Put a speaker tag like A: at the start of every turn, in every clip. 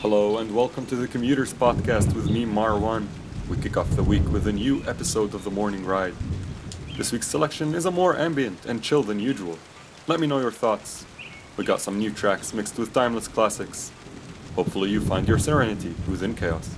A: Hello and welcome to the Commuters Podcast with me, Marwan. We kick off the week with a new episode of The Morning Ride. This week's selection is a more ambient and chill than usual. Let me know your thoughts. We got some new tracks mixed with timeless classics. Hopefully, you find your serenity within chaos.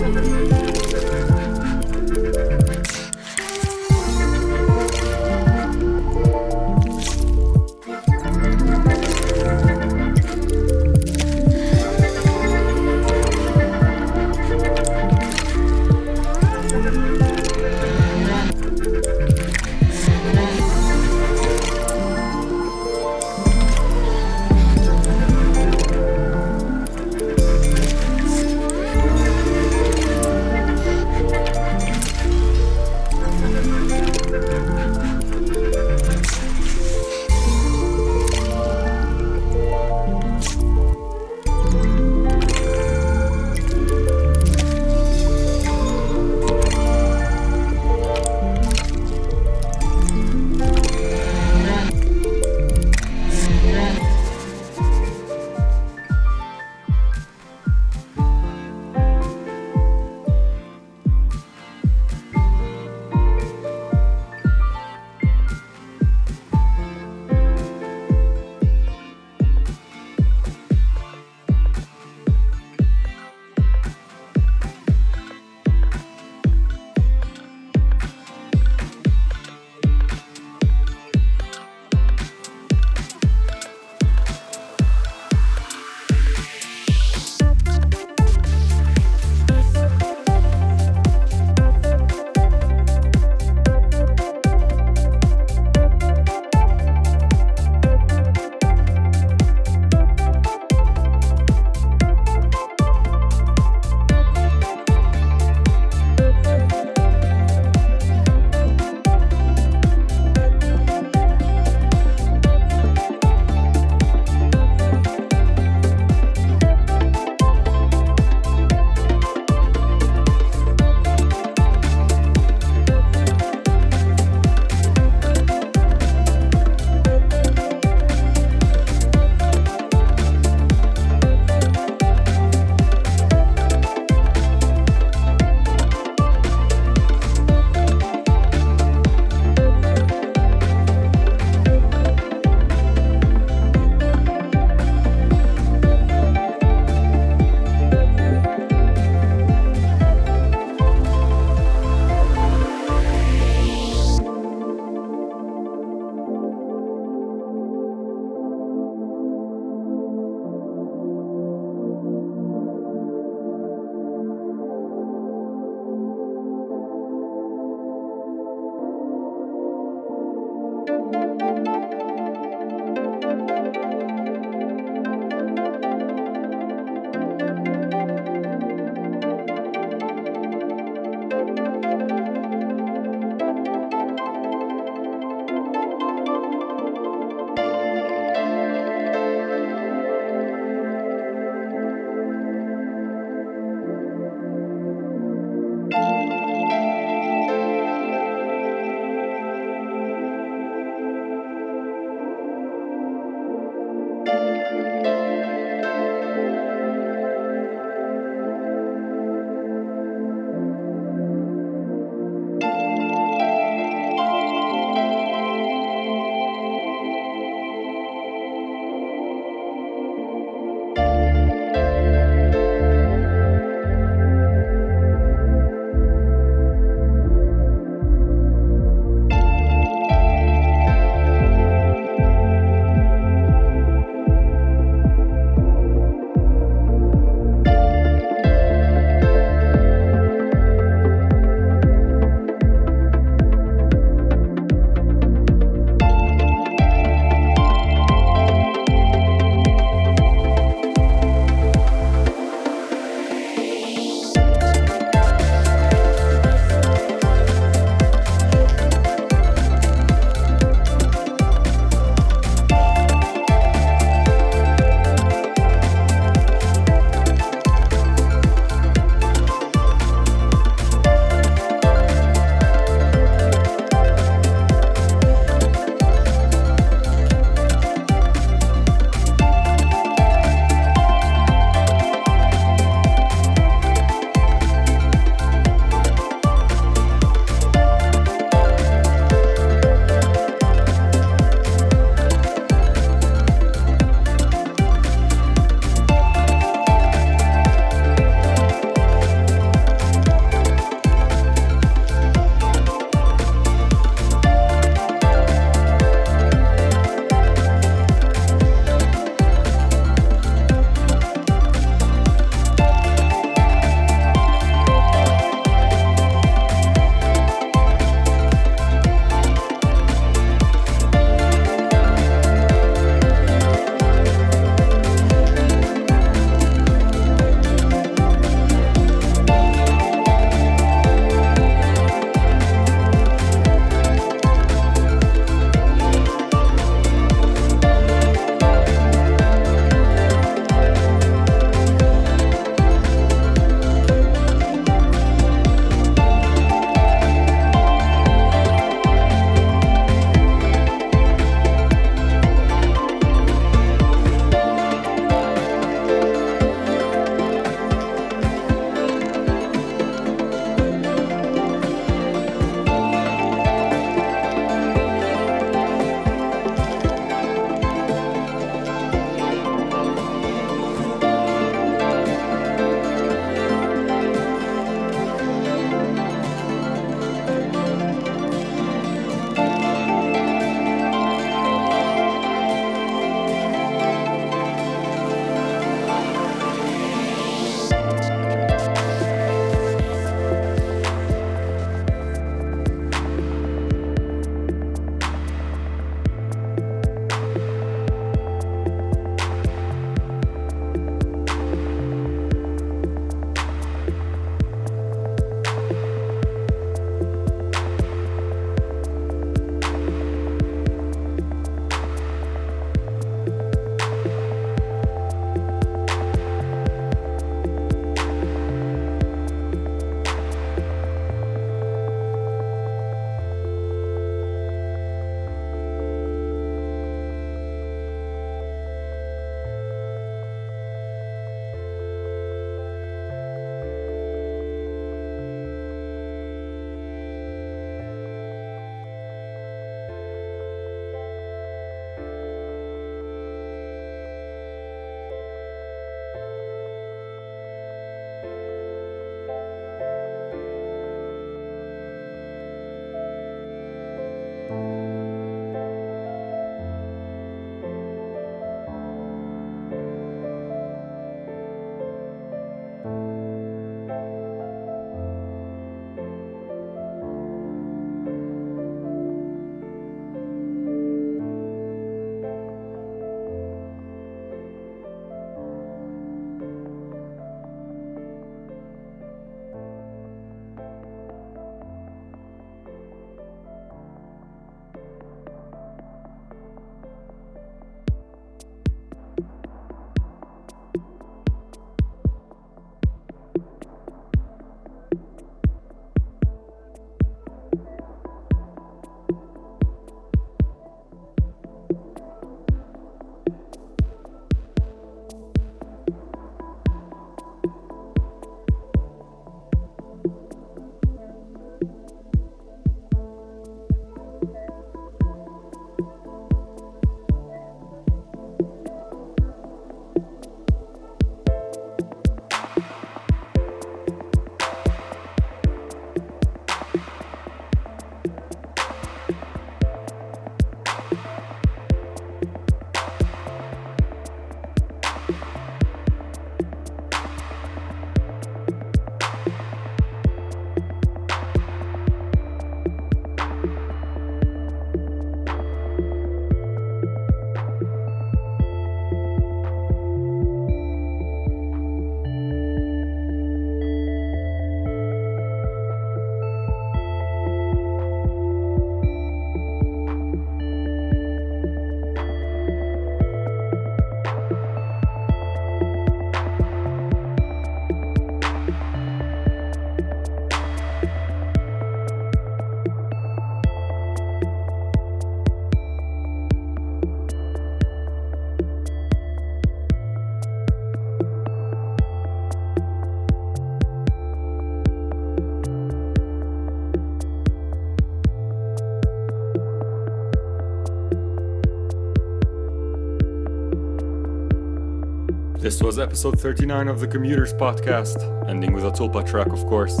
A: Episode 39 of the Commuters Podcast, ending with a Tulpa track, of course.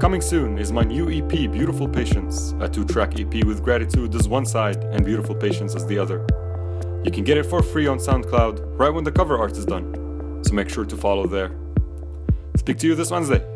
A: Coming soon is my new EP, Beautiful Patience, a two track EP with Gratitude as one side and Beautiful Patience as the other. You can get it for free on SoundCloud right when the cover art is done, so make sure to follow there. Speak to you this Wednesday.